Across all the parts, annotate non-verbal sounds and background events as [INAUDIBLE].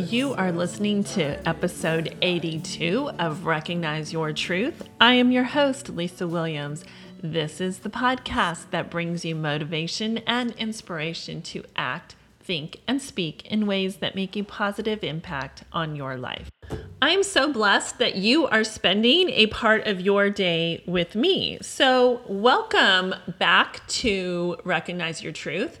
You are listening to episode 82 of Recognize Your Truth. I am your host, Lisa Williams. This is the podcast that brings you motivation and inspiration to act, think, and speak in ways that make a positive impact on your life. I am so blessed that you are spending a part of your day with me. So, welcome back to Recognize Your Truth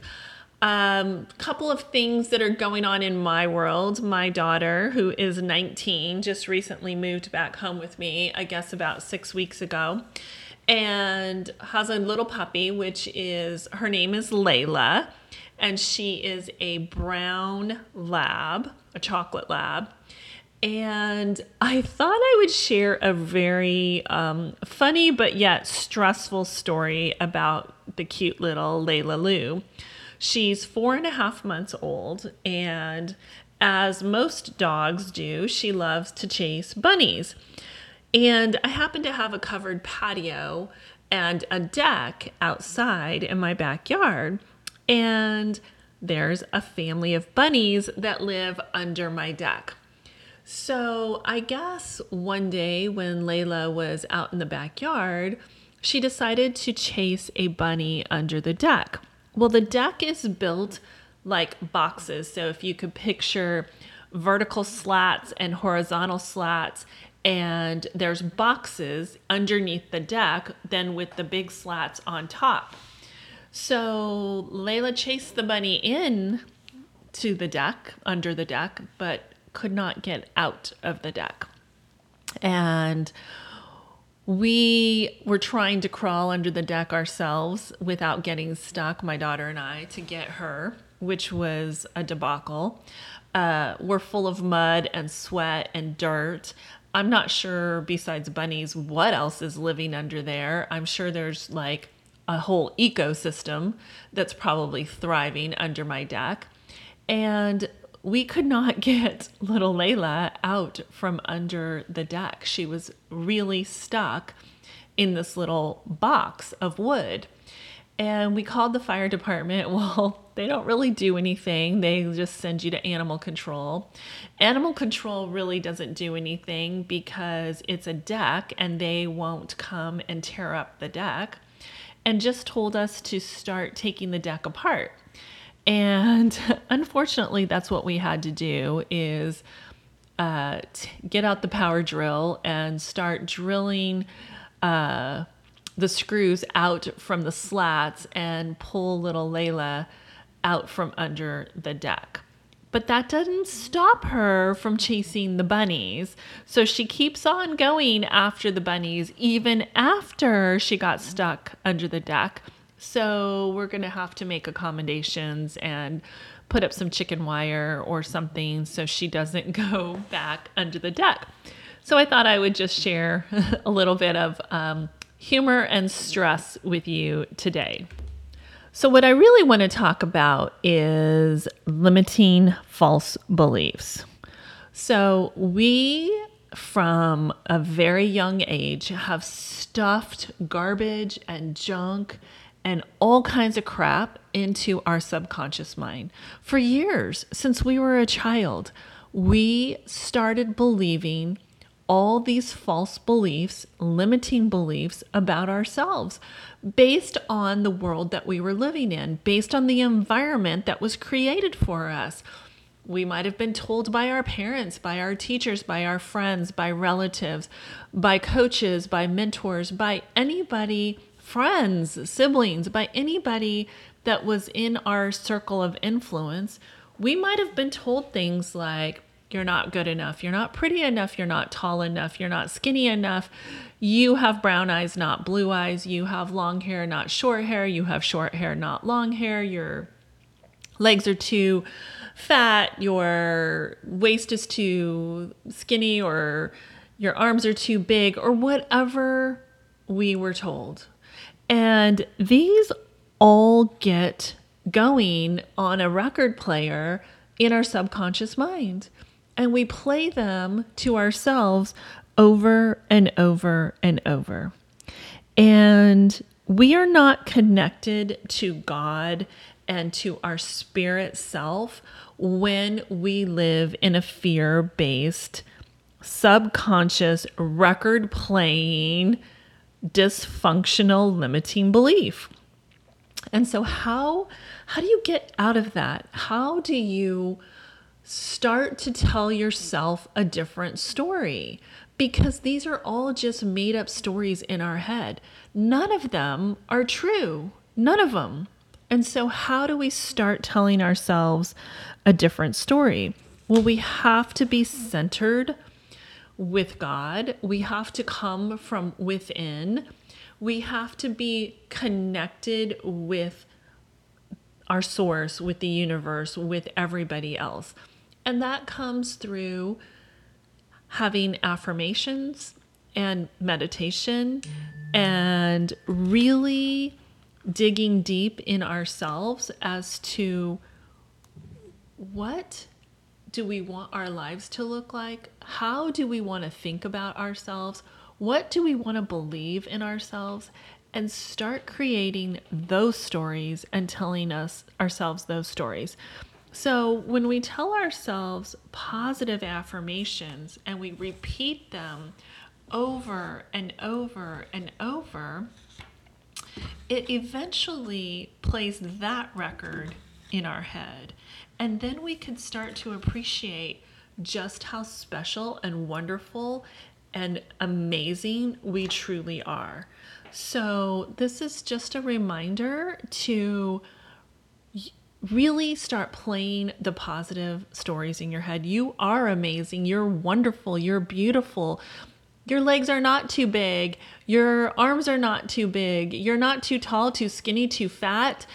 um couple of things that are going on in my world. My daughter who is 19 just recently moved back home with me i guess about six weeks ago. And has a little puppy which is her name is layla and she is a brown lab a chocolate lab. And I thought I would share a very um, funny but yet stressful story about the cute little Layla Lou. She's four and a half months old, and as most dogs do, she loves to chase bunnies. And I happen to have a covered patio and a deck outside in my backyard. And there's a family of bunnies that live under my deck. So I guess one day when Layla was out in the backyard, she decided to chase a bunny under the deck. Well, the deck is built like boxes. So if you could picture vertical slats and horizontal slats, and there's boxes underneath the deck, then with the big slats on top. So Layla chased the bunny in to the deck, under the deck, but could not get out of the deck. And we were trying to crawl under the deck ourselves without getting stuck, my daughter and I, to get her, which was a debacle. Uh, we're full of mud and sweat and dirt. I'm not sure, besides bunnies, what else is living under there. I'm sure there's like a whole ecosystem that's probably thriving under my deck. And we could not [LAUGHS] get little Layla out from under the deck. She was really stuck in this little box of wood. And we called the fire department. [LAUGHS] Well, they don't really do anything. They just send you to animal control. Animal control really doesn't do anything because it's a deck and they won't come and tear up the deck. And just told us to start taking the deck apart. And [LAUGHS] unfortunately, that's what we had to do is uh, t- get out the power drill and start drilling uh, the screws out from the slats and pull little Layla out from under the deck. But that doesn't stop her from chasing the bunnies. So she keeps on going after the bunnies even after she got stuck under the deck. So we're going to have to make accommodations and put up some chicken wire or something so she doesn't [LAUGHS] go back under the deck. So I thought I would just share [LAUGHS] a little bit of um, humor and stress with you today. So, what I really want to talk about is limiting false beliefs. So, we from a very young age have stuffed garbage and junk and all kinds of crap into our subconscious mind. For years, since we were a child, we started believing all these false beliefs, limiting beliefs about ourselves based on the world that we were living in, based on the environment that was created for us. We might have been told by our parents, by our teachers, by our friends, by relatives, by coaches, by mentors, by anybody, friends, siblings, by anybody that was in our circle of influence. We might have been told things like, you're not good enough. You're not pretty enough. You're not tall enough. You're not skinny enough. You have brown eyes, not blue eyes. You have long hair, not short hair. You have short hair, not long hair. Your legs are too fat. Your waist is too skinny, or your arms are too big, or whatever we were told. And these all get going on a record player in our subconscious mind. and we play them to ourselves over and over and over. And we are not connected to God and to our spirit self when we live in a fear based, subconscious, record playing, dysfunctional, limiting belief. And so how how do you get out of that? How do you start to tell yourself a different story? Because these are all just made up stories in our head. None of them are true. None of them. And so, how do we start telling ourselves a different story? Well, we have to be centered with God. We have to come from within. We have to be connected with our source, with the universe, with everybody else. And that comes through having affirmations and meditation and really digging deep in ourselves as to what do we want our lives to look like? How do we want to think about ourselves? What do we want to believe in ourselves? And start creating those stories and telling us ourselves those stories. So, when we tell ourselves positive affirmations and we repeat them over and over and over, it eventually plays that record in our head. And then we could start to appreciate just how special and wonderful and amazing we truly are. So, this is just a reminder to really start playing the positive stories in your head. You are amazing. You're wonderful. You're beautiful. Your legs are not too big. Your arms are not too big. You're not too tall, too skinny, too fat.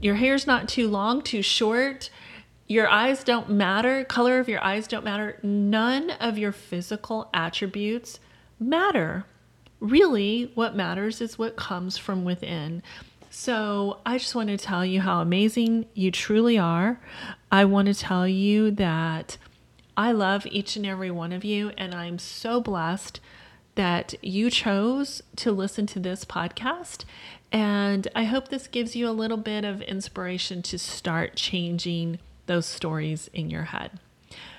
Your hair's not too long, too short. Your eyes don't matter. Color of your eyes don't matter. None of your physical attributes matter. Really, what matters is what comes from within. So I just want to tell you how amazing you truly are. I want to tell you that I love each and every one of you, and I'm so blessed that you chose to listen to this podcast. And I hope this gives you a little bit of inspiration to start changing those stories in your head.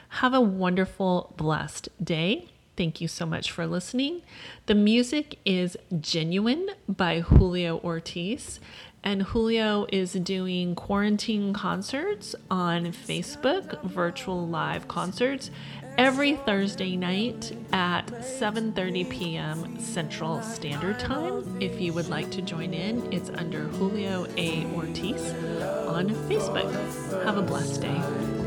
Have a wonderful, blessed day. Thank you so much for listening. The music is Genuine by Julio Ortiz. And Julio is doing quarantine concerts on Facebook, virtual live concerts, every Thursday night at 7:30 p.m. Central Standard Time. If you would like to join in, it's under Julio A. Ortiz on Facebook. Have a blessed day.